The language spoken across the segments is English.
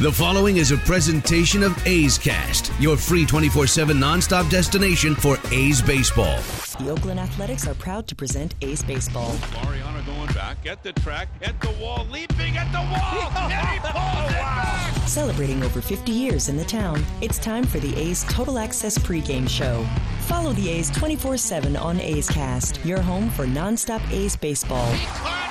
The following is a presentation of A's Cast, your free 24 7 nonstop destination for A's baseball. The Oakland Athletics are proud to present A's Baseball. Mariano going back at the track, at the wall, leaping at the wall, and he pulls it back. Celebrating over 50 years in the town, it's time for the A's Total Access pregame show. Follow the A's 24 7 on A's Cast, your home for nonstop A's baseball. Unbelievable play.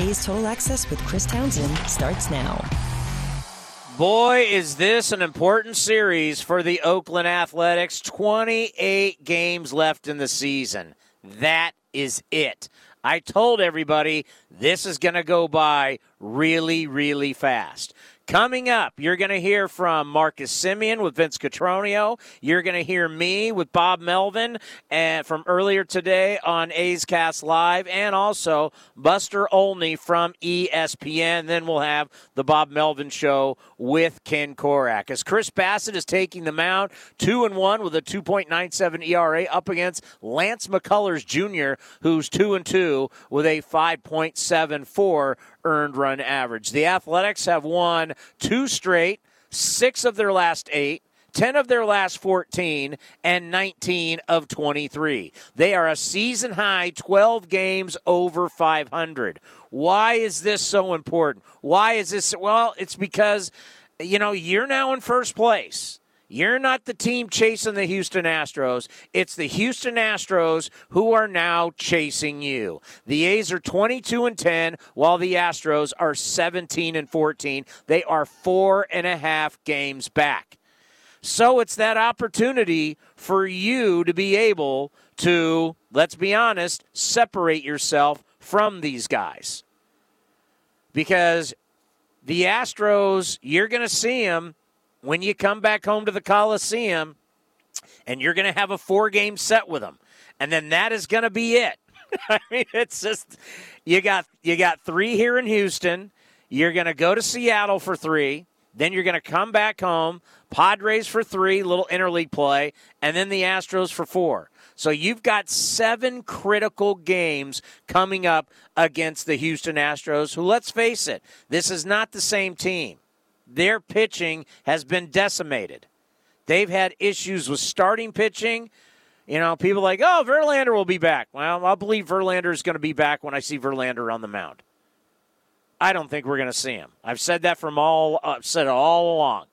A's Total Access with Chris Townsend starts now. Boy, is this an important series for the Oakland Athletics. 28 games left in the season. That is it. I told everybody this is going to go by really, really fast. Coming up, you're going to hear from Marcus Semien with Vince Cotroneo. You're going to hear me with Bob Melvin and from earlier today on A's Cast Live, and also Buster Olney from ESPN. Then we'll have the Bob Melvin Show with Ken Korach. As Chris Bassitt is taking the mound, two and one with a 2.97 ERA up against Lance McCullers Jr., who's two and two with a 5.74 earned run average. The Athletics have won two straight, six of their last eight. 10 of their last 14 and 19 of 23. They are a season high 12 games over 500. Why is this so important? Why is this? Well, it's because, you know, you're now in first place. You're not the team chasing the Houston Astros. It's the Houston Astros who are now chasing you. The A's are 22 and 10, while the Astros are 17 and 14. They are four and a half games back. So it's that opportunity for you to be able to, let's be honest, separate yourself from these guys. Because the Astros, you're going to see them when you come back home to the Coliseum, and you're going to have a four game set with them. And then that is going to be it. I mean, it's just you got you got three here in Houston. You're going to go to Seattle for three. Then you're going to come back home. Padres for three, little interleague play, and then the Astros for four. So you've got seven critical games coming up against the Houston Astros, who, let's face it, this is not the same team. Their pitching has been decimated. They've had issues with starting pitching. You know, people like, oh, Verlander will be back. Well, I'll believe Verlander is going to be back when I see Verlander on the mound. I don't think we're going to see him. I've said that from all, I've said all along.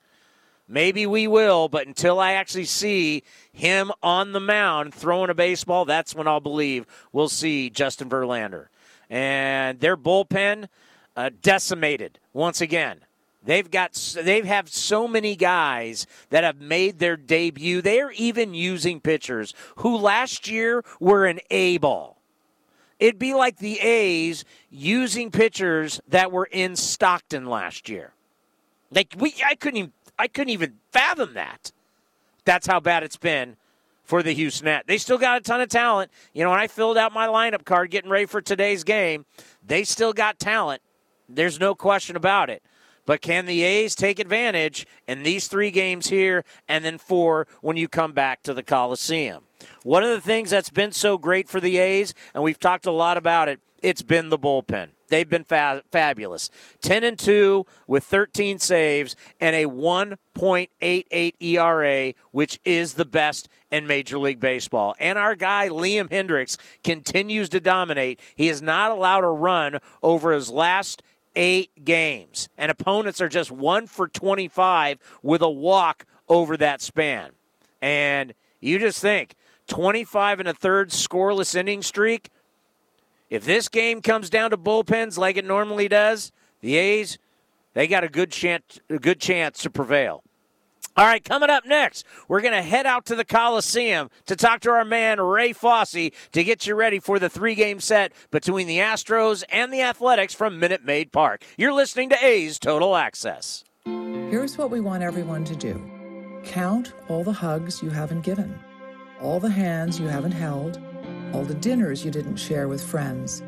Maybe we will, but until I actually see him on the mound throwing a baseball, that's when I'll believe we'll see Justin Verlander. And their bullpen uh, decimated once again. They've got they've have so many guys that have made their debut. They are even using pitchers who last year were an A ball. It'd be like the A's using pitchers that were in Stockton last year. Like we I couldn't even I couldn't even fathom that. That's how bad it's been for the Houston Net. They still got a ton of talent. You know, when I filled out my lineup card getting ready for today's game, they still got talent. There's no question about it. But can the A's take advantage in these three games here and then four when you come back to the Coliseum? One of the things that's been so great for the A's, and we've talked a lot about it, it's been the bullpen. They've been fa- fabulous. 10 and 2 with 13 saves and a 1.88 ERA, which is the best in Major League Baseball. And our guy, Liam Hendriks, continues to dominate. He is not allowed a run over his last eight games, and opponents are just one for 25 with a walk over that span. And you just think 25 and a third scoreless inning streak. If this game comes down to bullpens like it normally does, the A's they got a good chance a good chance to prevail. All right, coming up next, we're going to head out to the Coliseum to talk to our man Ray Fosse, to get you ready for the three game set between the Astros and the Athletics from Minute Maid Park. You're listening to A's Total Access. Here's what we want everyone to do count all the hugs you haven't given, all the hands you haven't held, all the dinners you didn't share with friends,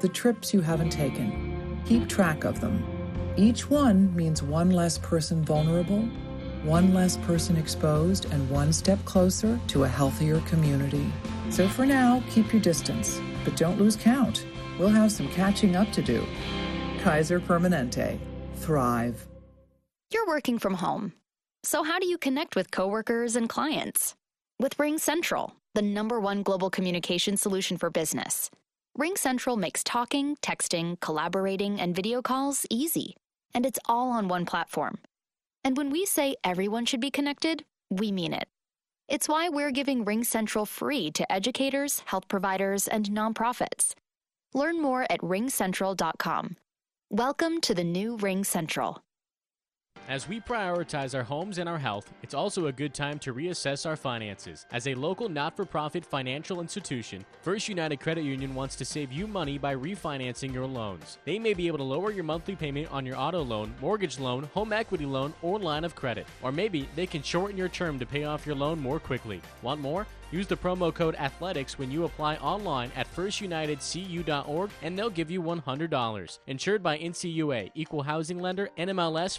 the trips you haven't taken. Keep track of them. Each one means one less person vulnerable one less person exposed, and one step closer to a healthier community. So for now, keep your distance, but don't lose count. We'll have some catching up to do. Kaiser Permanente. Thrive. You're working from home. So how do you connect with coworkers and clients? With Ring Central, the number one global communication solution for business. Ring Central makes talking, texting, collaborating, and video calls easy. And it's all on one platform and when we say everyone should be connected, we mean it. It's why we're giving Ring Central free to educators, health providers, and nonprofits. Learn more at ringcentral.com. Welcome to the new Ring Central. As we prioritize our homes and our health, it's also a good time to reassess our finances. As a local not for profit financial institution, First United Credit Union wants to save you money by refinancing your loans. They may be able to lower your monthly payment on your auto loan, mortgage loan, home equity loan, or line of credit. Or maybe they can shorten your term to pay off your loan more quickly. Want more? Use the promo code ATHLETICS when you apply online at firstunitedcu.org and they'll give you $100. Insured by NCUA, Equal Housing Lender, NMLS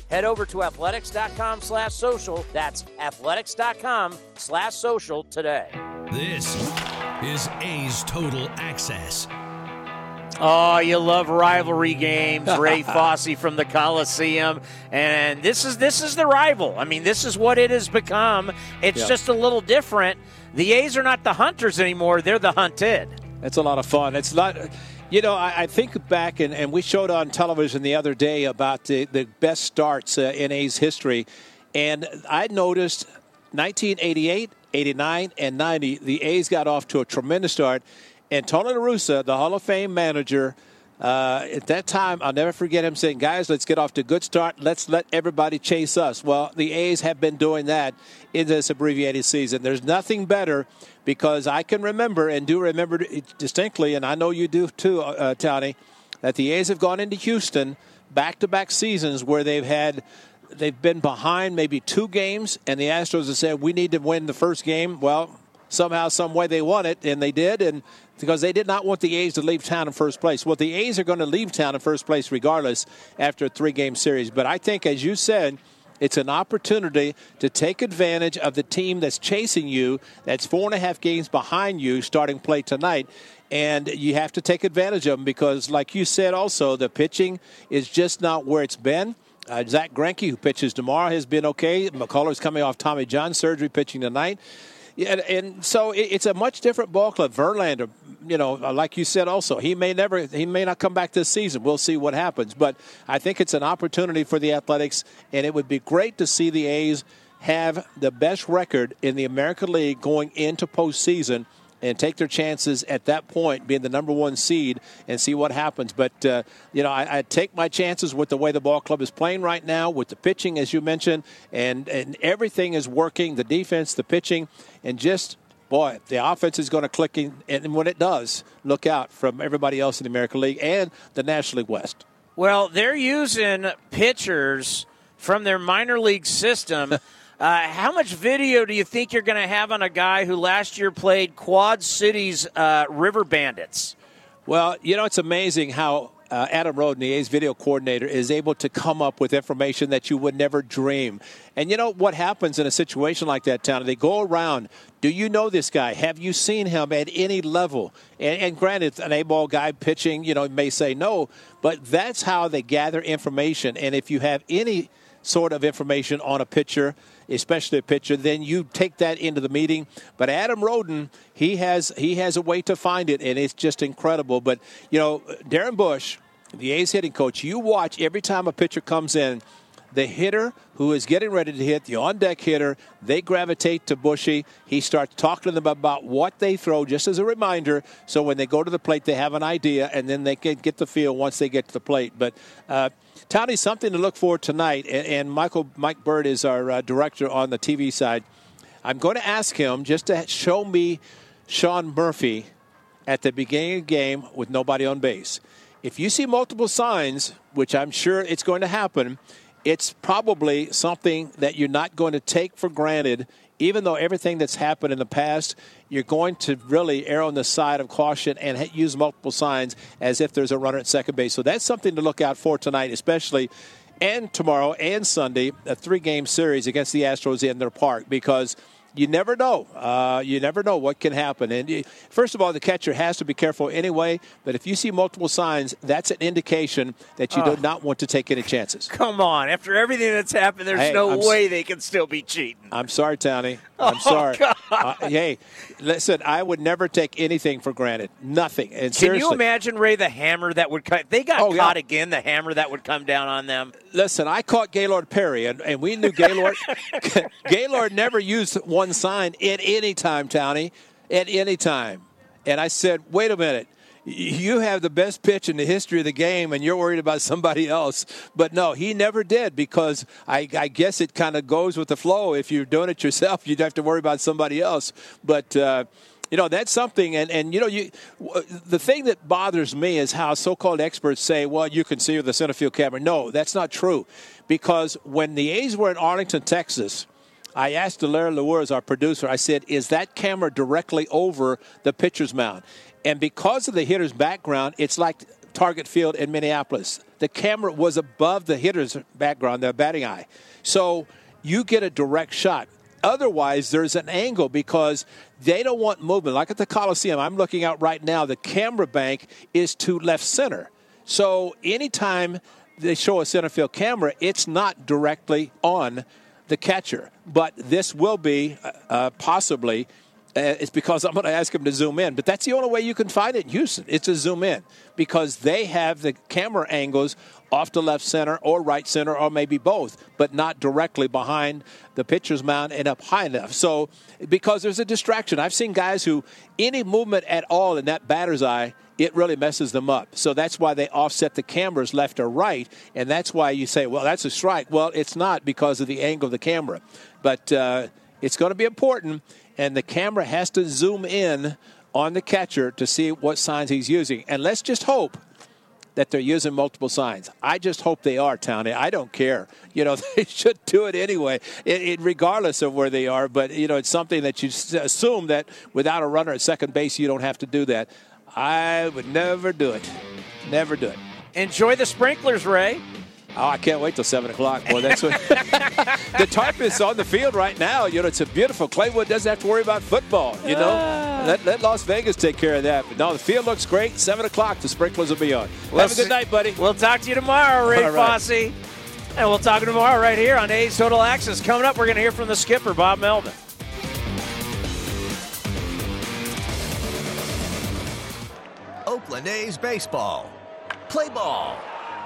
Head over to athletics.com slash social. That's athletics.com slash social today. This is A's Total Access. Oh, you love rivalry games, Ray Fosse from the Coliseum, and this is this is the rival. I mean, this is what it has become. It's yep. just a little different. The A's are not the hunters anymore; they're the hunted. That's a lot of fun. It's not. You know, I, I think back, and, and, we showed on television the other day about the, the best starts uh, in A's history. And I noticed 1988, 89, and 90, the A's got off to a tremendous start. And Tony La Russa, the Hall of Fame manager, uh, at that time, I'll never forget him saying, guys, let's get off to a good start. Let's let everybody chase us. Well, the A's have been doing that in this abbreviated season. There's nothing better because I can remember and do remember distinctly, and I know you do too, uh, uh Tony, that the A's have gone into Houston back to back seasons where they've had they've been behind maybe two games, and the Astros have said we need to win the first game. Well, somehow, some way, they won it, and they did, and because they did not want the A's to leave town in first place. Well, the A's are going to leave town in first place regardless after a three game series. But I think, as you said, it's an opportunity to take advantage of the team that's chasing you, that's four and a half games behind you starting play tonight. And you have to take advantage of them because, like you said, also, the pitching is just not where it's been. Uh, Zack Greinke, who pitches tomorrow, has been okay. McCullers coming off Tommy John surgery, pitching tonight. Yeah, and so it's a much different ball club. Verlander, you know, uh, like you said, also he may never, he may not come back this season. We'll see what happens, but I think it's an opportunity for the Athletics, and it would be great to see the A's have the best record in the American League going into postseason and take their chances at that point, being the number one seed, and see what happens. But uh, you know, I, I, take my chances with the way the ball club is playing right now, with the pitching, as you mentioned, and and everything is working. The defense, the pitching, and just boy, the offense is going to click in, and when it does, look out from everybody else in the American League and the National League West. Well, they're using pitchers from their minor league system. Uh, how much video do you think you're going to have on a guy who last year played Quad Cities uh, River Bandits? Well, you know, it's amazing how uh, Adam Roden, the A's video coordinator, is able to come up with information that you would never dream. And you know what happens in a situation like that, Town? They go around. Do you know this guy? Have you seen him at any level? And, and granted, an A-ball guy pitching, you know, may say no, but that's how they gather information. And if you have any sort of information on a pitcher, especially a pitcher, then you take that into the meeting. But Adam Roden, he has he has a way to find it, and it's just incredible. But you know, Darren Bush, the A's hitting coach, you watch every time a pitcher comes in the hitter who is getting ready to hit, the on deck hitter, they gravitate to Bushy. He starts talking to them about what they throw, just as a reminder. So when they go to the plate, they have an idea, and then they can get the feel once they get to the plate. But uh, Tony, something to look for tonight. And, Michael Mike Bird is our uh, director on the TV side. I'm going to ask him just to show me Sean Murphy at the beginning of the game with nobody on base. If you see multiple signs, which I'm sure it's going to happen, it's probably something that you're not going to take for granted. Even though everything that's happened in the past, you're going to really err on the side of caution and use multiple signs as if there's a runner at second base. So that's something to look out for tonight, especially and tomorrow and Sunday, a three game series against the Astros in their park because you never know. Uh, you never know what can happen. And you, first of all, the catcher has to be careful anyway. But if you see multiple signs, that's an indication that you do not want to take any chances. Come on! After everything that's happened, there's Hey, no I'm way they can still be cheating. I'm sorry, Townie. I'm Oh, sorry. God. Uh, hey, listen, I would never take anything for granted. Nothing. And Can seriously, you imagine Ray the hammer that would cut? They got Oh, yeah. caught again. The hammer that would come down on them. listen, I caught Gaylord Perry, and, and we knew Gaylord. Gaylord never used one sign at any time, Townie, at any time. And I said, wait a minute. You have the best pitch in the history of the game, and you're worried about somebody else. But no, he never did because I, I guess it kind of goes with the flow. If you're doing it yourself, you'd have to worry about somebody else. But uh, you know that's something and, and you know you the thing that bothers me is how so-called experts say well you can see the center field camera no that's not true because when the a's were in arlington texas I asked Larry Lewis, our producer, I said, is that camera directly over the pitcher's mound? And because of the hitter's background, it's like target field in Minneapolis. The camera was above the hitter's background, the batting eye. So you get a direct shot. Otherwise, there's an angle because they don't want movement. Like at the Coliseum, I'm looking out right now, the camera bank is to left center. So anytime they show a center field camera, it's not directly on the catcher. But this will be uh, uh, possibly. Uh, it's because I'm going to ask him to zoom in, but that's the only way you can find it in Houston. It's a zoom in because they have the camera angles off to left center or right center or maybe both, but not directly behind the pitcher's mound and up high enough. So, because there's a distraction, I've seen guys who any movement at all in that batter's eye it really messes them up. So that's why they offset the cameras left or right, and that's why you say, well, that's a strike. Well, it's not because of the angle of the camera, but uh, it's going to be important, and the camera has to zoom in on the catcher to see what signs he's using. And let's just hope that they're using multiple signs. I just hope they are, Tony. I don't care. You know, they should do it anyway, it, it, regardless of where they are. But, you know, it's something that you assume that without a runner at second base, you don't have to do that. I would never do it. Never do it. Enjoy the sprinklers, Ray. Oh, I can't wait till seven o'clock. Boy, that's what the tarp is on the field right now. You know, it's a beautiful. Clay Wood doesn't have to worry about football. You know, ah. let, let Las Vegas take care of that. But no, the field looks great. Seven o'clock, the sprinklers will be on. have a good night, buddy. We'll talk to you tomorrow, Ray All right. Fosse. And we'll talk tomorrow right here on A's Total Access. Coming up, we're going to hear from the skipper, Bob Melvin. Oakland A's baseball. Play ball.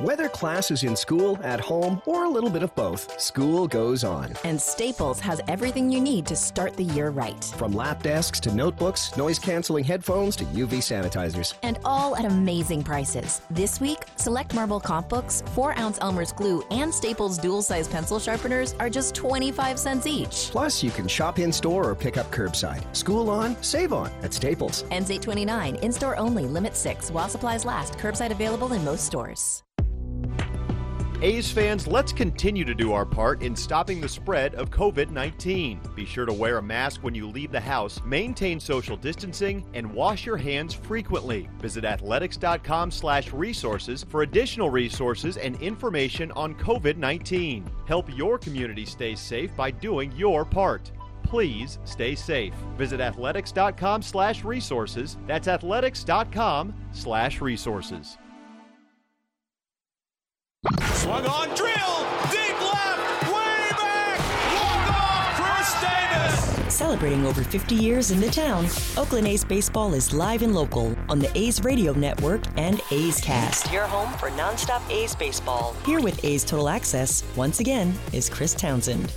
Whether class is in school, at home, or a little bit of both, school goes on. And Staples has everything you need to start the year right. From lap desks to notebooks, noise canceling headphones to UV sanitizers. And all at amazing prices. This week, select Marble comp books, 4 ounce Elmer's glue, and Staples dual size pencil sharpeners are just 25 cents each. Plus, you can shop in store or pick up curbside. School on, save on at Staples. Ends 829, in store only, limit 6 while supplies last. Curbside available in most stores. A's fans, let's continue to do our part in stopping the spread of COVID 19. Be sure to wear a mask when you leave the house, maintain social distancing, and wash your hands frequently. Visit athletics.com slash resources for additional resources and information on COVID 19. Help your community stay safe by doing your part. Please stay safe. Visit athletics.com slash resources. That's athletics.com slash resources. Swung on, drill, deep left, way back, walk off, Khris Davis. Celebrating over 50 years in the town, Oakland A's baseball is live and local on the A's Radio Network and A's Cast. Your home for nonstop A's baseball. Here with A's Total Access, once again, is Chris Townsend.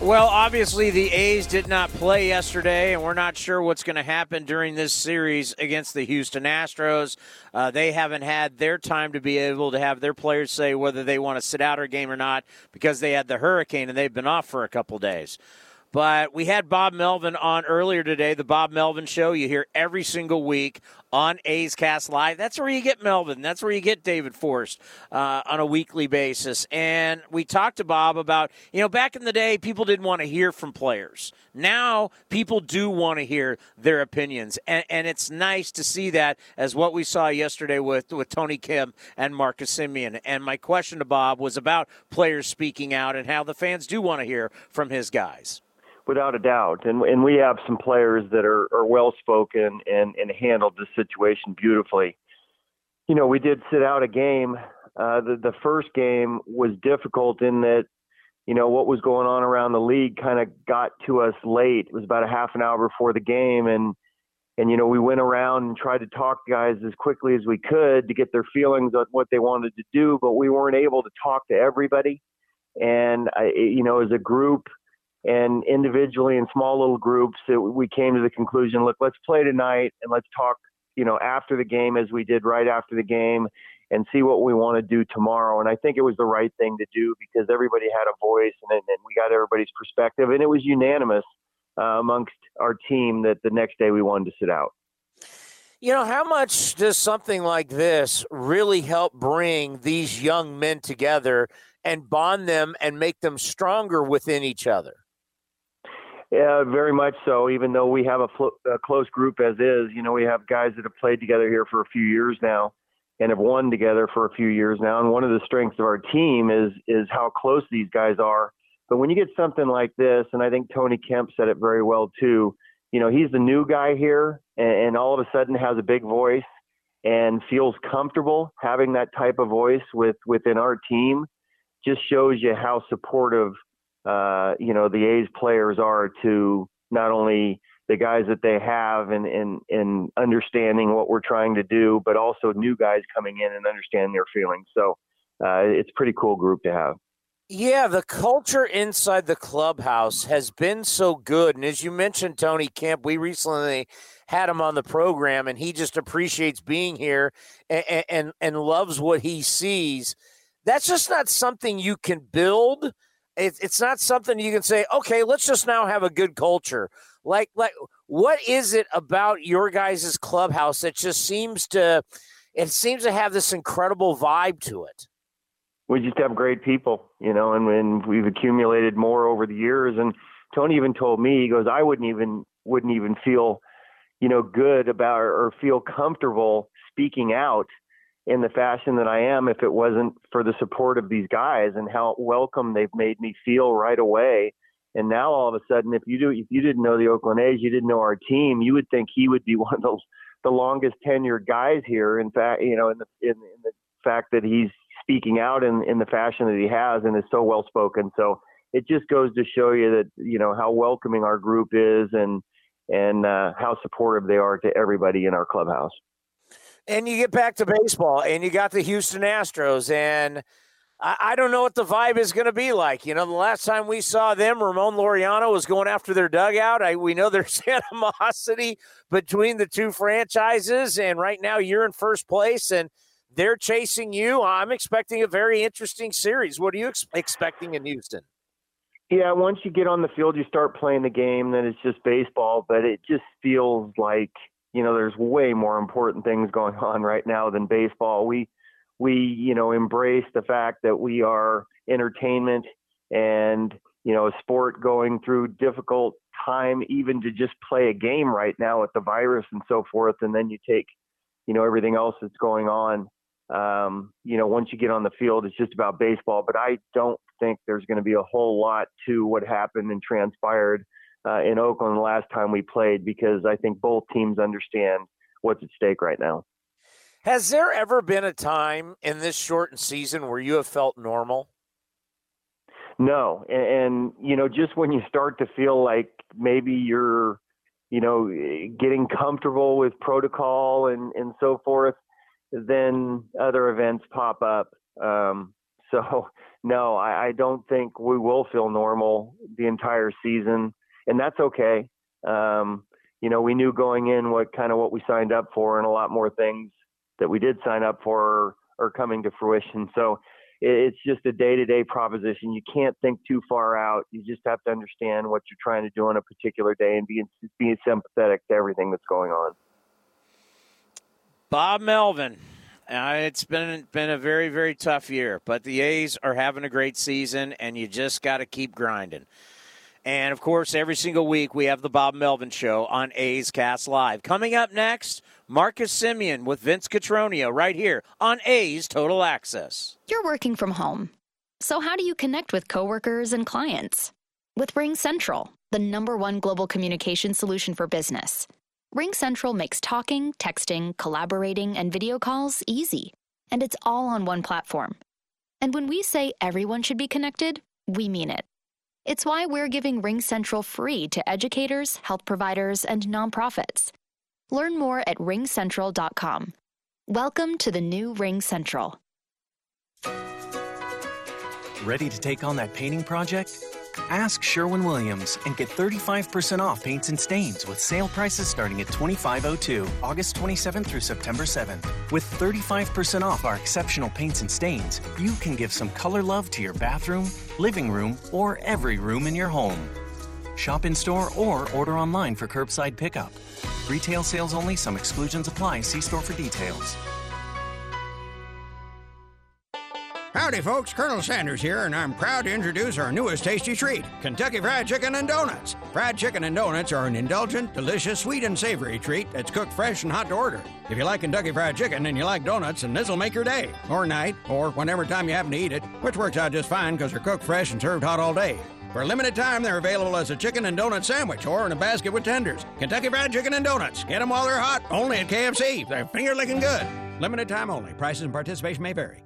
Well, obviously, the A's did not play yesterday, and we're not sure what's going to happen during this series against the Houston Astros. Uh, they haven't had their time to be able to have their players say whether they want to sit out a game or not because they had the hurricane and they've been off for a couple days. But we had Bob Melvin on earlier today, the Bob Melvin Show. You hear every single week on A's Cast Live. That's where you get Melvin. That's where you get David Forst uh, on a weekly basis. And we talked to Bob about, you know, back in the day, people didn't want to hear from players. Now people do want to hear their opinions. And, and it's nice to see that as what we saw yesterday with, with Tony Kemp and Marcus Semien. And my question to Bob was about players speaking out and how the fans do want to hear from his guys without a doubt. And and we have some players that are, are well spoken and, and handled the situation beautifully. You know, we did sit out a game. Uh, the the first game was difficult in that, you know, what was going on around the league kind of got to us late. It was about a half an hour before the game, and and you know we went around and tried to talk guys as quickly as we could to get their feelings on what they wanted to do, but we weren't able to talk to everybody. And I, you know, as a group and individually in small little groups we came to the conclusion look let's play tonight and let's talk you know after the game as we did right after the game and see what we want to do tomorrow and i think it was the right thing to do because everybody had a voice and, and we got everybody's perspective and it was unanimous uh, amongst our team that the next day we wanted to sit out you know, how much does something like this really help bring these young men together and bond them and make them stronger within each other? Yeah, very much so. Even though we have a, fl- a close group as is, you know, we have guys that have played together here for a few years now and have won together for a few years now. And one of the strengths of our team is is how close these guys are. But when you get something like this, and I think Tony Kemp said it very well too. You know, he's the new guy here, and, and all of a sudden has a big voice and feels comfortable having that type of voice with within our team. Just shows you how supportive uh, you know, the A's players are to not only the guys that they have and in, in, in understanding what we're trying to do, but also new guys coming in and understanding their feelings. So uh, it's pretty cool group to have. Yeah, the culture inside the clubhouse has been so good. And as you mentioned, Tony Kemp, we recently had him on the program, and he just appreciates being here and, and, and loves what he sees. That's just not something you can build it's it's not something you can say, okay, let's just now have a good culture. Like like what is it about your guys' clubhouse that just seems to it seems to have this incredible vibe to it? We just have great people, you know, and, and we've accumulated more over the years. And Tony even told me, he goes, I wouldn't even wouldn't even feel, you know, good about or feel comfortable speaking out in the fashion that I am if it wasn't for the support of these guys and how welcome they've made me feel right away. And now all of a sudden, if you do, if you didn't know the Oakland A's, you didn't know our team, you would think he would be one of the, the longest tenured guys here. In fact, you know, in the in, in the fact that he's speaking out in in the fashion that he has and is so well spoken. So it just goes to show you that you know how welcoming our group is and and uh, how supportive they are to everybody in our clubhouse. And you get back to baseball, and you got the Houston Astros, and I, I don't know what the vibe is going to be like. You know, the last time we saw them, Ramon Laureano was going after their dugout. I, we know there's animosity between the two franchises, and right now you're in first place, and they're chasing you. I'm expecting a very interesting series. What are you ex- expecting in Houston? Yeah, once you get on the field, you start playing the game, then it's just baseball. But it just feels like you know there's way more important things going on right now than baseball. We we you know embrace the fact that we are entertainment and you know a sport going through difficult time even to just play a game right now with the virus and so forth and then you take you know everything else that's going on um, you know once you get on the field it's just about baseball but i don't think there's going to be a whole lot to what happened and transpired uh, in oakland the last time we played because i think both teams understand what's at stake right now has there ever been a time in this shortened season where you have felt normal? No, and, and, you know, just when you start to feel like maybe you're, you know, getting comfortable with protocol and and so forth, then other events pop up. Um, so no, I, I don't think we will feel normal the entire season, and that's okay. Um, you know, we knew going in what kind of what we signed up for, and a lot more things that we did sign up for are coming to fruition. So it's just a day-to-day proposition. You can't think too far out. You just have to understand what you're trying to do on a particular day and be be sympathetic to everything that's going on. Bob Melvin. Uh, it's been been a very very tough year, but the A's are having a great season, and you just got to keep grinding. And of course, every single week we have the Bob Melvin Show on A's Cast Live. Coming up next, Marcus Semien with Vince Cotroneo right here on A's Total Access. You're working from home. So, how do you connect with coworkers and clients? With Ring Central, the number one global communication solution for business. Ring Central makes talking, texting, collaborating, and video calls easy. And it's all on one platform. And when we say everyone should be connected, we mean it. It's why we're giving RingCentral free to educators, health providers, and nonprofits. Learn more at ringcentral.com. Welcome to the new RingCentral. Ready to take on that painting project? Ask Sherwin Williams and get 35% off paints and stains with sale prices starting at $25.02, August 27th through September 7th. With 35% off our exceptional paints and stains, you can give some color love to your bathroom, living room, or every room in your home. Shop in store or order online for curbside pickup. Retail sales only, some exclusions apply. See store for details. Howdy, folks. Colonel Sanders here, and I'm proud to introduce our newest tasty treat Kentucky Fried Chicken and Donuts. Fried chicken and donuts are an indulgent, delicious, sweet, and savory treat that's cooked fresh and hot to order. If you like Kentucky Fried Chicken and you like donuts, then this'll make your day, or night, or whenever time you happen to eat it, which works out just fine because they're cooked fresh and served hot all day. For a limited time, they're available as a chicken and donut sandwich or in a basket with tenders. Kentucky Fried Chicken and Donuts. Get them while they're hot, only at KFC. They're finger licking good. Limited time only. Prices and participation may vary.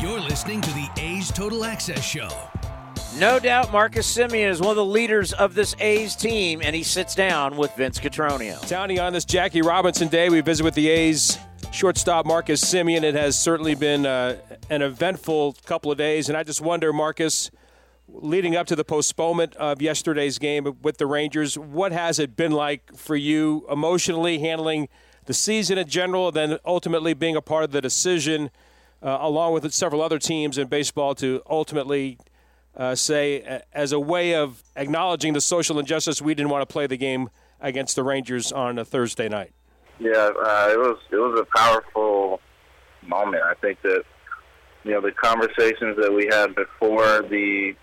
You're listening to the A's Total Access Show. No doubt Marcus Semien is one of the leaders of this A's team, and he sits down with Vince Cotroneo. Townie, on this Jackie Robinson Day, we visit with the A's shortstop Marcus Semien. It has certainly been uh, an eventful couple of days, and I just wonder, Marcus, leading up to the postponement of yesterday's game with the Rangers, what has it been like for you emotionally handling the season in general, and then ultimately being a part of the decision – uh, along with several other teams in baseball, to ultimately uh, say, as a way of acknowledging the social injustice, we didn't want to play the game against the Rangers on a Thursday night. Yeah, uh, it was it was a powerful moment. I think that you know the conversations that we had before the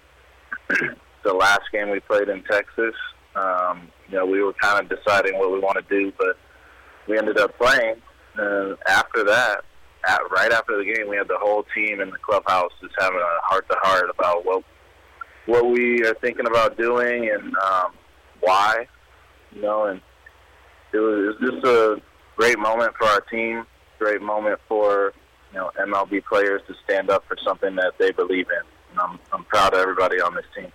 the last game we played in Texas. Um, you know, we were kind of deciding what we want to do, but we ended up playing, And after that, at, right after the game, we had the whole team in the clubhouse just having a heart to heart about what what we are thinking about doing and um, why, you know. And it was, it was just a great moment for our team, great moment for you know MLB players to stand up for something that they believe in. And I'm I'm proud of everybody on this team.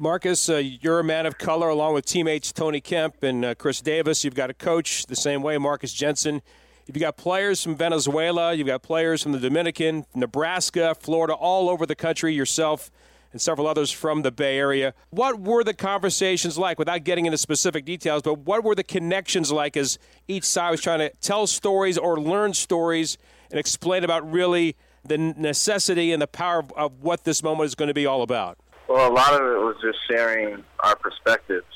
Marcus, uh, you're a man of color along with teammates Tony Kemp and uh, Khris Davis. You've got a coach the same way, Marcus Jensen. You've got players from Venezuela. You've got players from the Dominican, Nebraska, Florida, all over the country, yourself and several others from the Bay Area. What were the conversations like, without getting into specific details, but what were the connections like as each side was trying to tell stories or learn stories and explain about really the necessity and the power of, of what this moment is going to be all about? Well, a lot of it was just sharing our perspectives,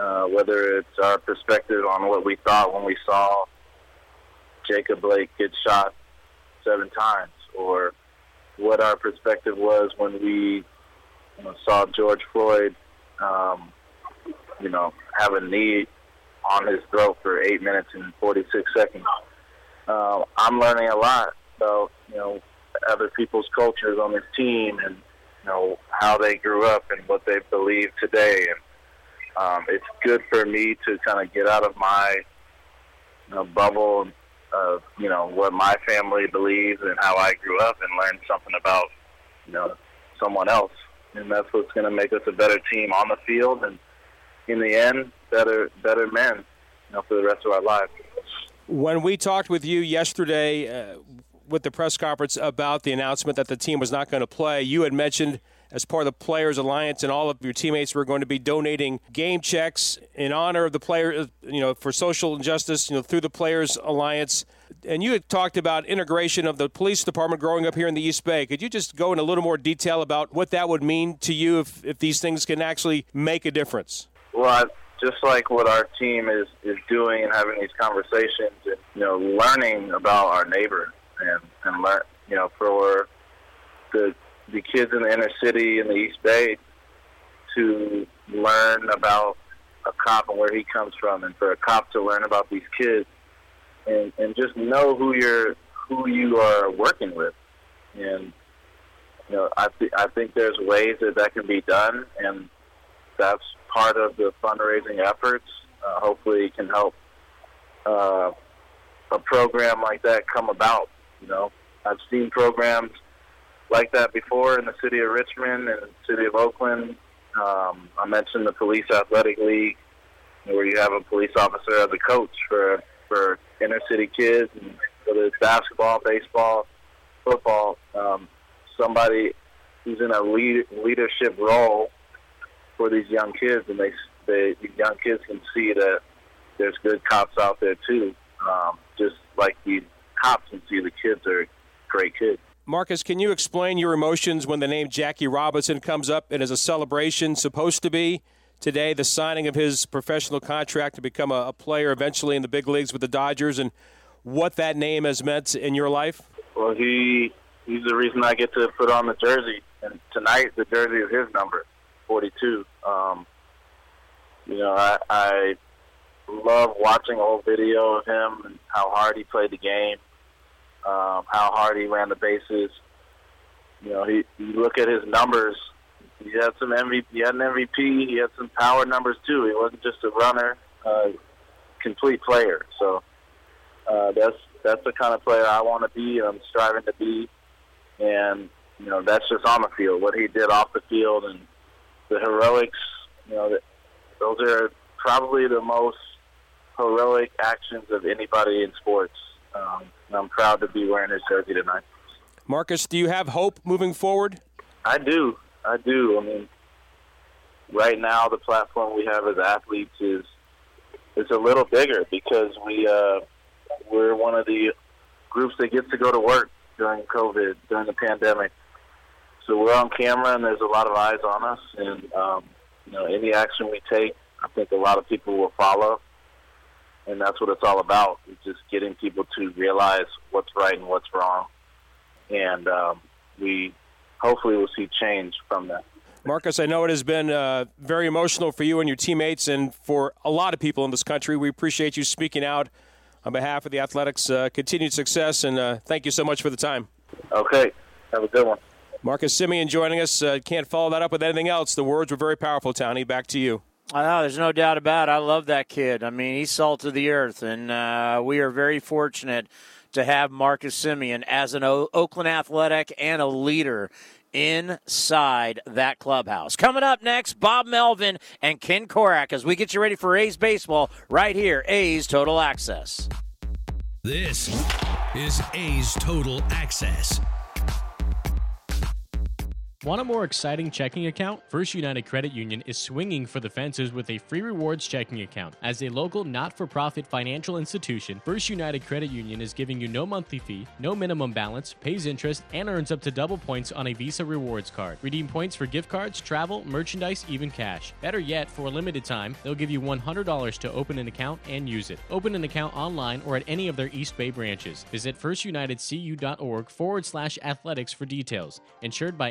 uh, whether it's our perspective on what we thought when we saw Jacob Blake get shot seven times, or what our perspective was when we you know, saw George Floyd, um, you know, have a knee on his throat for eight minutes and 46 seconds. Uh, I'm learning a lot about, you know, other people's cultures on this team and, you know, how they grew up and what they believe today. And um, it's good for me to kind of get out of my you know, bubble of, you know, what my family believes and how I grew up and learn something about, you know, someone else and that's what's going to make us a better team on the field, and in the end, better better men, you know, for the rest of our lives. When we talked with you yesterday uh, with the press conference about the announcement that the team was not going to play, you had mentioned as part of the Players Alliance and all of your teammates were going to be donating game checks in honor of the players, you know, for social injustice, you know, through the Players Alliance. And you had talked about integration of the police department growing up here in the East Bay. Could you just go in a little more detail about what that would mean to you if, if these things can actually make a difference? Well, just like what our team is, is doing and having these conversations and, you know, learning about our neighbor and, and learn, you know, for the the kids in the inner city in the East Bay to learn about a cop and where he comes from, and for a cop to learn about these kids, and and just know who you're who you are working with, and you know I th- I think there's ways that that can be done, and that's part of the fundraising efforts. Uh, hopefully, it can help uh, a program like that come about. You know, I've seen programs like that before in the city of Richmond and the city of Oakland. Um, I mentioned the Police Athletic League, where you have a police officer as a coach for for inner city kids, and whether it's basketball, baseball, football, um, somebody who's in a lead, leadership role for these young kids, and they, they these young kids can see that there's good cops out there too, um, just like these cops can see the kids are great kids. Marcus, can you explain your emotions when the name Jackie Robinson comes up and is a celebration supposed to be today, the signing of his professional contract to become a, a, player eventually in the big leagues with the Dodgers, and what that name has meant in your life? Well, he he's the reason I get to put on the jersey, and tonight the jersey is his number, 42. Um, you know, I, I love watching old video of him and how hard he played the game um, how hard he ran the bases. You know, he you look at his numbers. He had some MVP. He had an MVP. He had some power numbers too. He wasn't just a runner, uh, complete player. So uh, that's that's the kind of player I want to be. I'm striving to be, and you know that's just on the field. What he did off the field and the heroics. You know, those are probably the most heroic actions of anybody in sports. Um, I'm proud to be wearing his jersey tonight. Marcus, do you have hope moving forward? I do. I do. I mean, right now the platform we have as athletes is is a little bigger because we uh, we're one of the groups that gets to go to work during COVID during the pandemic. So we're on camera and there's a lot of eyes on us, and um, you know any action we take, I think a lot of people will follow and that's what it's all about. It's just getting people to realize what's right and what's wrong, and um, we hopefully will see change from that. Marcus, I know it has been uh, very emotional for you and your teammates, and for a lot of people in this country. We appreciate you speaking out on behalf of the Athletics, uh, continued success, and uh, thank you so much for the time. Okay. Have a good one. Marcus Semien joining us. Uh, can't follow that up with anything else. The words were very powerful, Tony. Back to you. Oh, there's no doubt about it. I love that kid. I mean, he's salt of the earth, and uh, we are very fortunate to have Marcus Semien as an o- Oakland athletic and a leader inside that clubhouse. Coming up next, Bob Melvin and Ken Korach as we get you ready for A's baseball right here, A's Total Access. This is A's Total Access. Want a more exciting checking account? First United Credit Union is swinging for the fences with a free rewards checking account. As a local not for profit financial institution, First United Credit Union is giving you no monthly fee, no minimum balance, pays interest, and earns up to double points on a Visa rewards card. Redeem points for gift cards, travel, merchandise, even cash. Better yet, for a limited time, they'll give you $100 to open an account and use it. Open an account online or at any of their East Bay branches. Visit firstunitedcu.org forward slash athletics for details. Insured by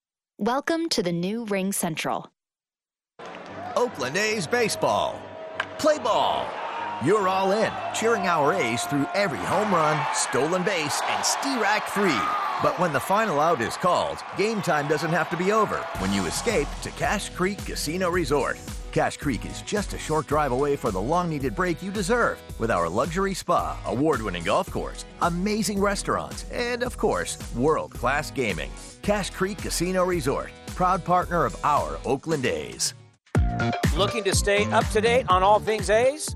Welcome to the new Ring Central. Oakland A's baseball. Play ball. You're all in, cheering our A's through every home run, stolen base, and Stirac 3. But when the final out is called, game time doesn't have to be over when you escape to Cache Creek Casino Resort. Cache Creek is just a short drive away for the long needed break you deserve with our luxury spa, award winning golf course, amazing restaurants, and of course, world class gaming. Cache Creek Casino Resort, proud partner of our Oakland A's. Looking to stay up to date on all things A's?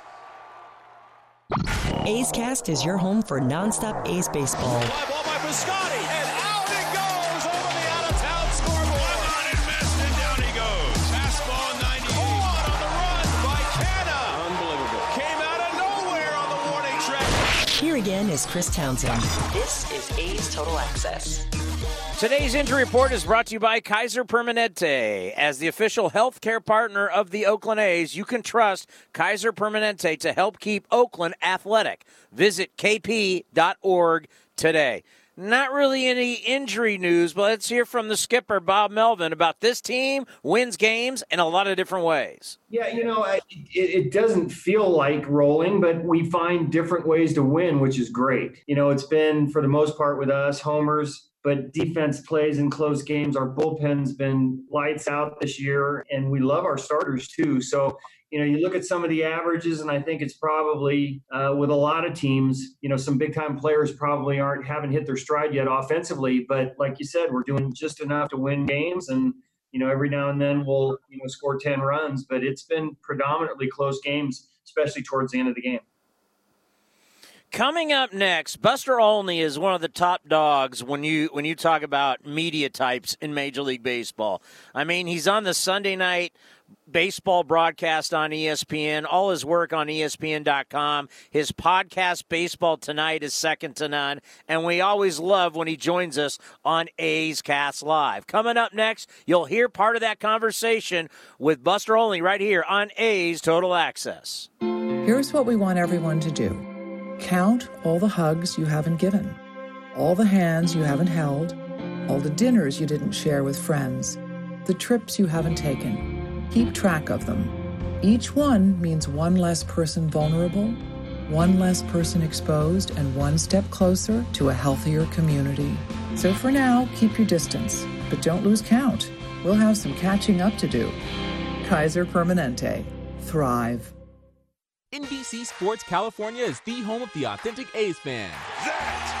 A's Cast is your home for nonstop A's baseball. Fly ball by Piscotty, and out it goes over the out-of-town scoreboard. Come on, invest, and down he goes. Fastball 98. on the run by Canha. Unbelievable. Came out of nowhere on the warning track. Here again is Chris Townsend. This is A's Total Access. Today's injury report is brought to you by Kaiser Permanente. As the official healthcare partner of the Oakland A's, you can trust Kaiser Permanente to help keep Oakland athletic. Visit kp.org today. Not really any injury news, but let's hear from the skipper, Bob Melvin, about this team wins games in a lot of different ways. Yeah, you know, it, it doesn't feel like rolling, but we find different ways to win, which is great. You know, it's been for the most part with us, homers, but defense plays in close games. Our bullpen's been lights out this year, and we love our starters too. So, you know, you look at some of the averages, and I think it's probably uh, with a lot of teams, you know, some big time players probably aren't haven't hit their stride yet offensively. But like you said, we're doing just enough to win games, and you know, every now and then we'll you know score ten runs. But it's been predominantly close games, especially towards the end of the game. Coming up next, Buster Olney is one of the top dogs when you when you talk about media types in Major League Baseball. I mean, he's on the Sunday night baseball broadcast on ESPN, all his work on ESPN.com. His podcast, Baseball Tonight, is second to none. And we always love when he joins us on A's Cast Live. Coming up next, you'll hear part of that conversation with Buster Olney right here on A's Total Access. Here's what we want everyone to do count all the hugs you haven't given, all the hands you haven't held, all the dinners you didn't share with friends, the trips you haven't taken. Keep track of them. Each one means one less person vulnerable, one less person exposed, and one step closer to a healthier community. So for now, keep your distance, but don't lose count. We'll have some catching up to do. Kaiser Permanente. Thrive. NBC Sports California is the home of the authentic A's fan. That.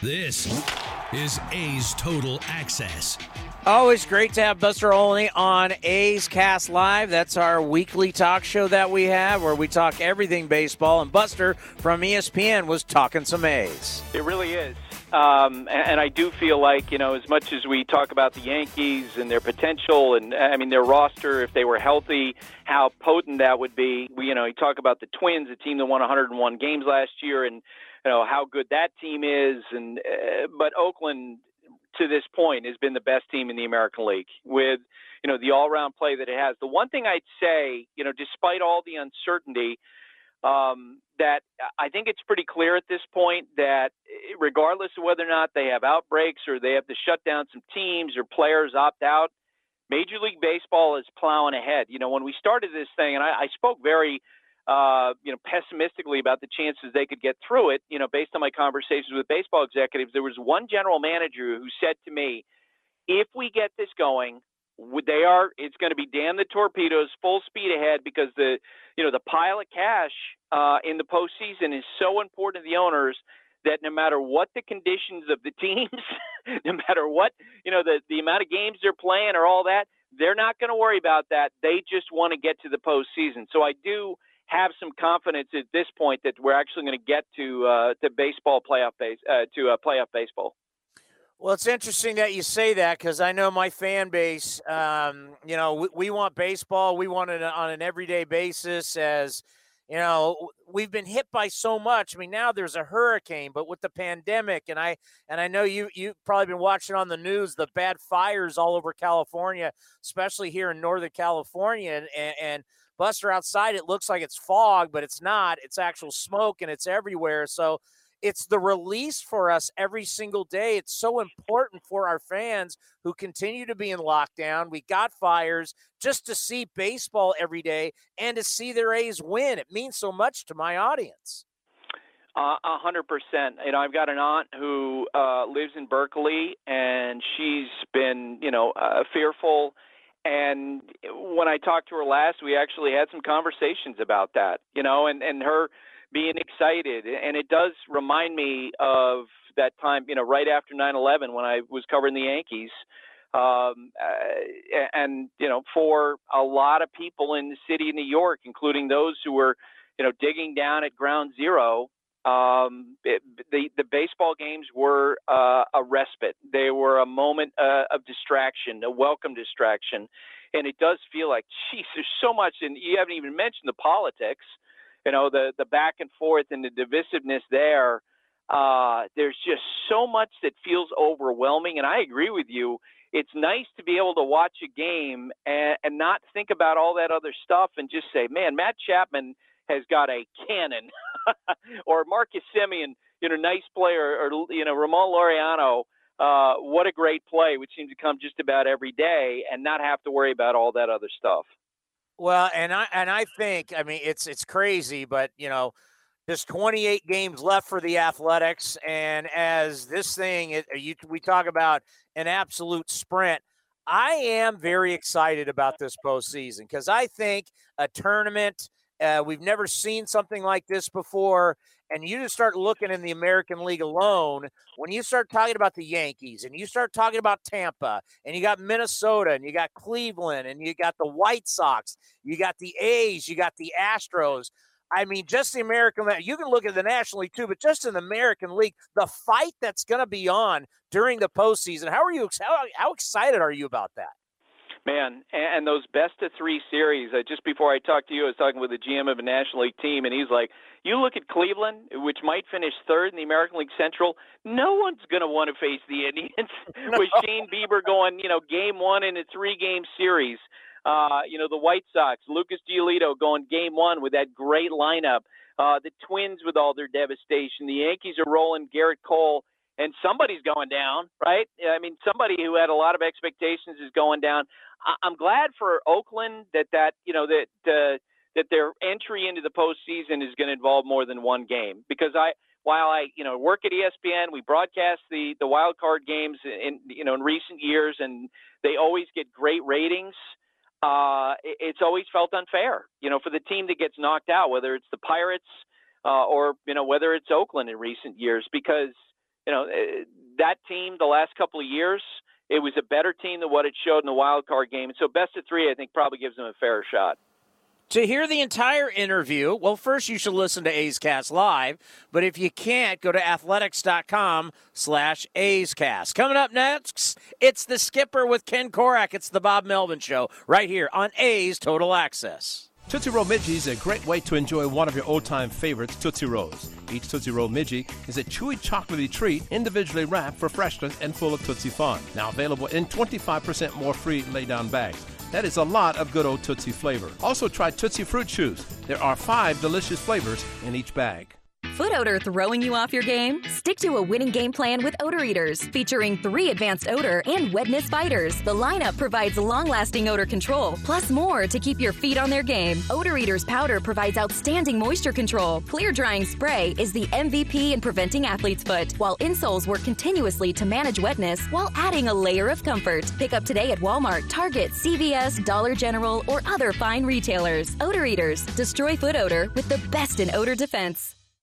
This is A's Total Access. Always great to have Buster Olney on A's Cast Live. That's our weekly talk show that we have where we talk everything baseball. And Buster from ESPN was talking some A's. It really is. Um, and, and I do feel like, you know, as much as we talk about the Yankees and their potential and, I mean, their roster, if they were healthy, how potent that would be. We, you know, you talk about the Twins, a team that won 101 games last year, and, you know, how good that team is. And, uh, but Oakland, to this point, has been the best team in the American League with, you know, the all-round play that it has. The one thing I'd say, you know, despite all the uncertainty, um, that I think it's pretty clear at this point that eh, regardless of whether or not they have outbreaks or they have to shut down some teams or players opt out, Major League Baseball is plowing ahead. You know, when we started this thing, and I, I spoke very, uh, you know, pessimistically about the chances they could get through it. You know, based on my conversations with baseball executives, there was one general manager who said to me, "If we get this going, they are it's going to be damn the torpedoes full speed ahead because the you know the pile of cash uh, in the postseason is so important to the owners that no matter what the conditions of the teams, no matter what you know the the amount of games they're playing or all that, they're not going to worry about that. They just want to get to the postseason. So I do have some confidence at this point that we're actually going to get to uh, to baseball playoff base uh, to uh, playoff baseball. Well, it's interesting that you say that because I know my fan base. Um, you know, we, we, want baseball. We want it on an everyday basis. As you know, we've been hit by so much. I mean, now there's a hurricane, but with the pandemic, and I and I know you you've probably been watching on the news the bad fires all over California, especially here in Northern California, and, and Buster outside. It looks like it's fog, but it's not. It's actual smoke, and it's everywhere. So it's the release for us every single day. It's so important for our fans who continue to be in lockdown. We got fires just to see baseball every day and to see their A's win. It means so much to my audience. Uh, a hundred percent. You know, I've got an aunt who uh, lives in Berkeley, and she's been, you know, uh, fearful. And when I talked to her last, we actually had some conversations about that. You know, and and her being excited. And it does remind me of that time, you know, right after 9 11 when I was covering the Yankees. Um, and, you know, for a lot of people in the city of New York, including those who were, you know, digging down at ground zero, um, it, the the baseball games were uh, a respite. They were a moment uh, of distraction, a welcome distraction, and it does feel like, geez, there's so much, and you haven't even mentioned the politics. You know the the back and forth and the divisiveness there. Uh, there's just so much that feels overwhelming. And i agree with you. It's nice to be able to watch a game and, and not think about all that other stuff and just say man matt chapman has got a cannon or marcus Semien, you know nice player or you know ramon laureano uh, what a great play which seems to come just about every day and not have to worry about all that other stuff well, and I and I think I mean it's it's crazy, but you know, there's 28 games left for the Athletics, and as this thing, it, you, we talk about an absolute sprint. I am very excited about this postseason because I think a tournament. Uh, we've never seen something like this before and you just start looking in the American League alone, when you start talking about the Yankees and you start talking about Tampa and you got Minnesota and you got Cleveland and you got the White Sox, you got the A's, you got the Astros. I mean, just the American League. You can look at the National League too, but just in the American League, the fight that's going to be on during the postseason. How are you? How, how excited are you about that? Man, and those best of three series. Uh, just before I talked to you, I was talking with the GM of a National League team, and he's like, "You look at Cleveland, which might finish third in the American League Central. No one's going to want to face the Indians no. with Shane Bieber going, you know, game one in a three-game series. Uh, you know, the White Sox, Lucas Giolito going game one with that great lineup. Uh, the Twins with all their devastation. The Yankees are rolling Gerrit Cole." And somebody's going down, right? I mean, somebody who had a lot of expectations is going down. I- I'm glad for Oakland that that you know that uh, that their entry into the postseason is going to involve more than one game because I while I you know work at ESPN, we broadcast the the wild card games in you know in recent years, and they always get great ratings. Uh, it's always felt unfair, you know, for the team that gets knocked out, whether it's the Pirates uh, or you know whether it's Oakland in recent years, because you know eh, that team the last couple of years it was a better team than what it showed in the wild card game. And so best of three, I think, probably gives them a fair shot. To hear the entire interview, well, first you should listen to A's Cast live, but if you can't, go to athletics.com slash A's Cast. Coming up next, it's the skipper with Ken Korach. It's the Bob Melvin Show right here on A's Total Access. Tootsie Roll Midgie is a great way to enjoy one of your old-time favorites, Tootsie Rolls. Each Tootsie Roll Midgie is a chewy chocolatey treat individually wrapped for freshness and full of Tootsie Fun. Now available in 25% more free lay-down bags. That is a lot of good old Tootsie flavor. Also try Tootsie Fruit Chews. There are five delicious flavors in each bag. Foot odor throwing you off your game? Stick to a winning game plan with Odor Eaters, featuring three advanced odor and wetness fighters. The lineup provides long lasting odor control, plus more to keep your feet on their game. Odor Eaters powder provides outstanding moisture control. Clear drying spray is the MVP in preventing athlete's foot, while insoles work continuously to manage wetness while adding a layer of comfort. Pick up today at Walmart, Target, CVS, Dollar General, or other fine retailers. Odor Eaters destroy foot odor with the best in odor defense.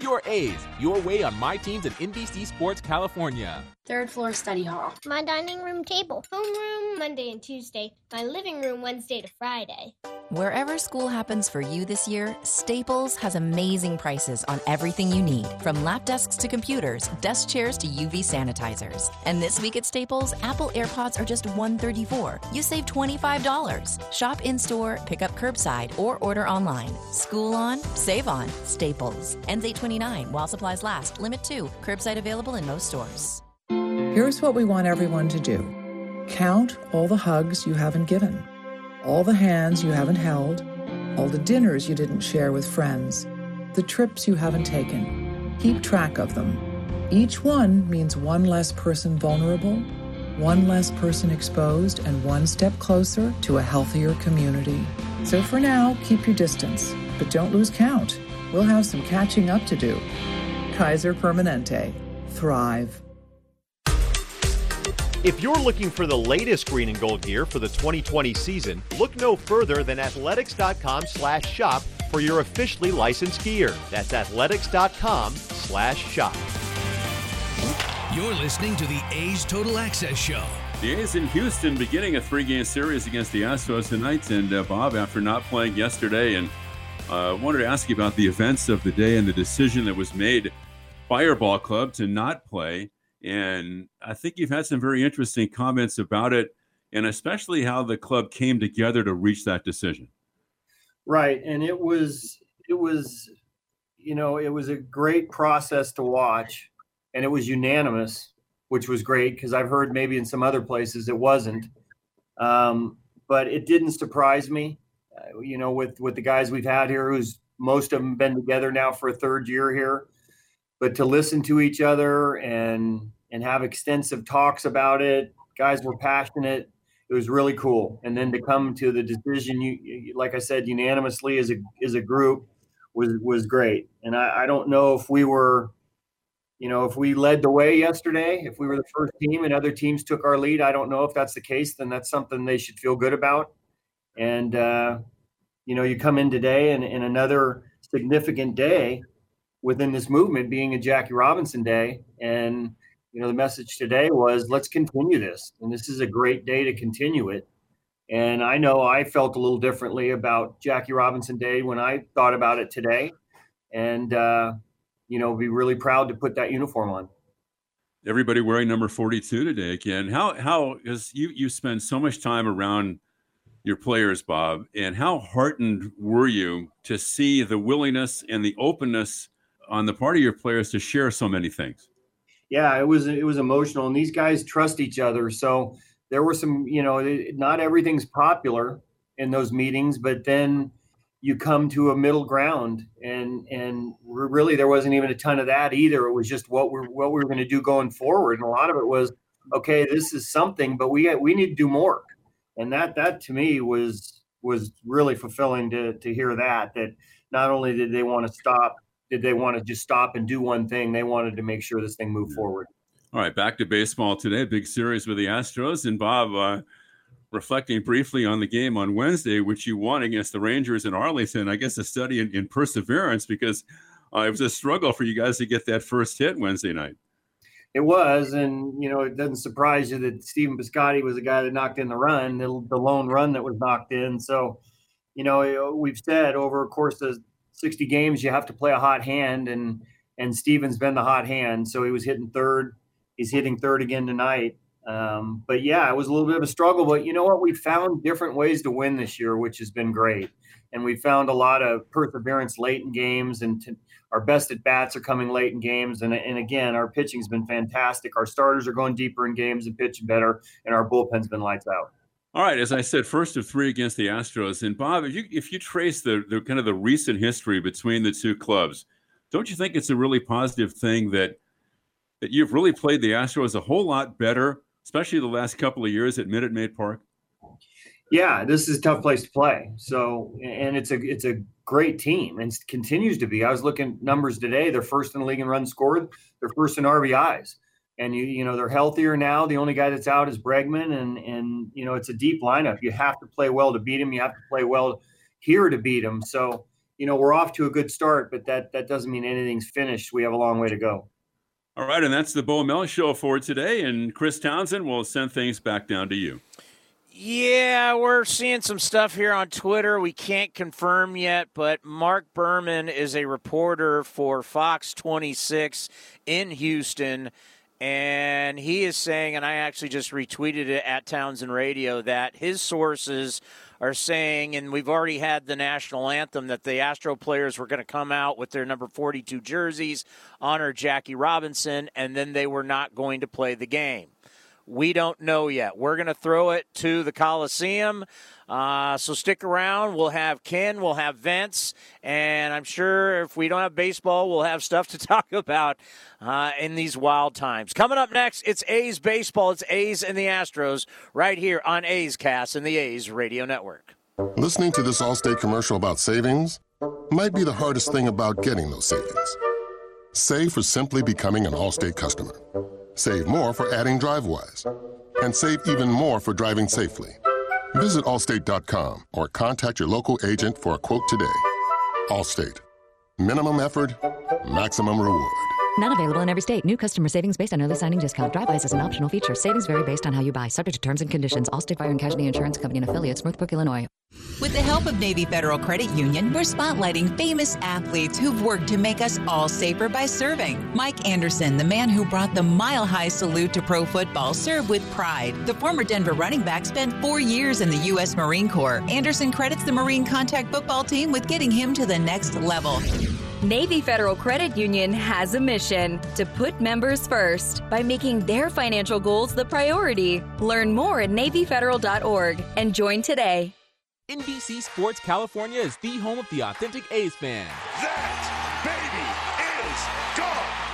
Your A's, your way on My Teams and NBC Sports California. Third floor study hall. My dining room table. Homeroom Monday and Tuesday. My living room Wednesday to Friday. Wherever school happens for you this year, Staples has amazing prices on everything you need, from lap desks to computers, desk chairs to UV sanitizers. And this week at Staples, Apple AirPods are just 134. You save $25. Shop in store, pick up curbside, or order online. School on, save on. Staples. Ends 829 while supplies last. Limit 2. Curbside available in most stores. Here's what we want everyone to do count all the hugs you haven't given, all the hands you haven't held, all the dinners you didn't share with friends, the trips you haven't taken. Keep track of them. Each one means one less person vulnerable, one less person exposed, and one step closer to a healthier community. So for now, keep your distance, but don't lose count. We'll have some catching up to do. Kaiser Permanente. Thrive. If you're looking for the latest green and gold gear for the 2020 season, look no further than athletics.com slash shop for your officially licensed gear. That's athletics.com slash shop. You're listening to the A's Total Access Show. The A's in Houston beginning a three game series against the Astros tonight. And uh, Bob, after not playing yesterday, and I uh, wanted to ask you about the events of the day and the decision that was made by your ball club to not play. And I think you've had some very interesting comments about it, and especially how the club came together to reach that decision. Right. And it was, it was, you know, it was a great process to watch, and it was unanimous, which was great because I've heard maybe in some other places it wasn't. Um, but it didn't surprise me, uh, you know, with with the guys we've had here, who's most of them been together now for a third year here. But to listen to each other and and have extensive talks about it guys were passionate. It was really cool. And then to come to the decision you like i said unanimously as a as a group was was great. And i, I don't know if we were you know if we led the way yesterday if we were the first team and other teams took our lead i don't know if that's the case then that's something they should feel good about and uh you know, you come in today and, and another significant day within this movement being a Jackie Robinson day. And, you know, the message today was let's continue this. And this is a great day to continue it. And I know I felt a little differently about Jackie Robinson Day when I thought about it today. And, uh, you know, be really proud to put that uniform on. Everybody wearing number 42 today again. How, how, because you, you spend so much time around your players, Bob, and how heartened were you to see the willingness and the openness on the part of your players to share so many things? Yeah, it was it was emotional, and these guys trust each other. So there were some, you know, not everything's popular in those meetings, but then you come to a middle ground, and and really there wasn't even a ton of that either. It was just what we're what we were going to do going forward, and a lot of it was, okay, this is something, but we we need to do more and that that to me was was really fulfilling to to hear that that not only did they want to stop did they want to just stop and do one thing they wanted to make sure this thing moved forward. All right back to baseball today big series with the astros and bob uh, reflecting briefly on the game on wednesday which you won against the rangers in arlington i guess a study in, in perseverance because uh, it was a struggle for you guys to get that first hit wednesday night it was, and you know, it doesn't surprise you that Stephen Piscotty was the guy that knocked in the run, the, the lone run that was knocked in. So, you know, we've said over a course of 60 games, you have to play a hot hand, and and Stephen's been the hot hand. So he was hitting third. He's hitting third again tonight. Um, but yeah, it was a little bit of a struggle. But you know what? We found different ways to win this year, which has been great. And we found a lot of perseverance late in games and. To, our best at bats are coming late in games, and, and again, our pitching's been fantastic. Our starters are going deeper in games and pitching better, and our bullpen's been lights out. All right, as I said, first of three against the Astros. And Bob, if you if you trace the, the kind of the recent history between the two clubs, don't you think it's a really positive thing that that you've really played the Astros a whole lot better, especially the last couple of years at Minute Maid Park? Yeah, this is a tough place to play. So, and it's a it's a great team and continues to be. I was looking numbers today. They're first in the league in runs scored. They're first in RBIs. And you you know they're healthier now. The only guy that's out is Bregman, and and you know it's a deep lineup. You have to play well to beat him. You have to play well here to beat him. So you know we're off to a good start, but that that doesn't mean anything's finished. We have a long way to go. All right, and that's the Bo Mel show for today. And Chris Townsend will send things back down to you. Yeah, we're seeing some stuff here on Twitter. We can't confirm yet, but Mark Berman is a reporter for Fox 26 in Houston. And he is saying, and I actually just retweeted it at Townsend Radio, that his sources are saying, and we've already had the national anthem, that the Astro players were going to come out with their number 42 jerseys, honor Jackie Robinson, and then they were not going to play the game. We don't know yet. We're going to throw it to the Coliseum. Uh, so stick around. We'll have Ken, we'll have Vince, and I'm sure if we don't have baseball, we'll have stuff to talk about uh, in these wild times. Coming up next, it's A's baseball. It's A's and the Astros right here on A's Cast and the A's Radio Network. Listening to this Allstate commercial about savings might be the hardest thing about getting those savings. Save for simply becoming an Allstate customer. Save more for adding DriveWise. And save even more for driving safely. Visit Allstate.com or contact your local agent for a quote today. Allstate. Minimum effort, maximum reward. Not available in every state. New customer savings based on early signing discount. Drivewise is an optional feature. Savings vary based on how you buy. Subject to terms and conditions. Allstate Fire and Casualty Insurance Company and affiliates. Northbrook, Illinois. With the help of Navy Federal Credit Union, we're spotlighting famous athletes who've worked to make us all safer by serving. Mike Anderson, the man who brought the mile high salute to pro football, served with pride. The former Denver running back spent four years in the U.S. Marine Corps. Anderson credits the Marine contact football team with getting him to the next level. Navy Federal Credit Union has a mission to put members first by making their financial goals the priority. Learn more at NavyFederal.org and join today. NBC Sports California is the home of the authentic A's fan. That baby is gone.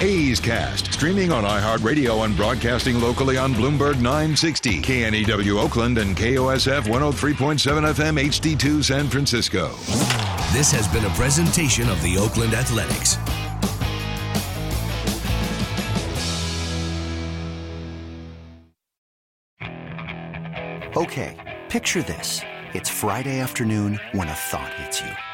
A's Cast, streaming on iHeartRadio and broadcasting locally on Bloomberg 960, KNEW Oakland, and KOSF 103.7 FM HD2 San Francisco. This has been a presentation of the Oakland Athletics. Okay, picture this. It's Friday afternoon when a thought hits you.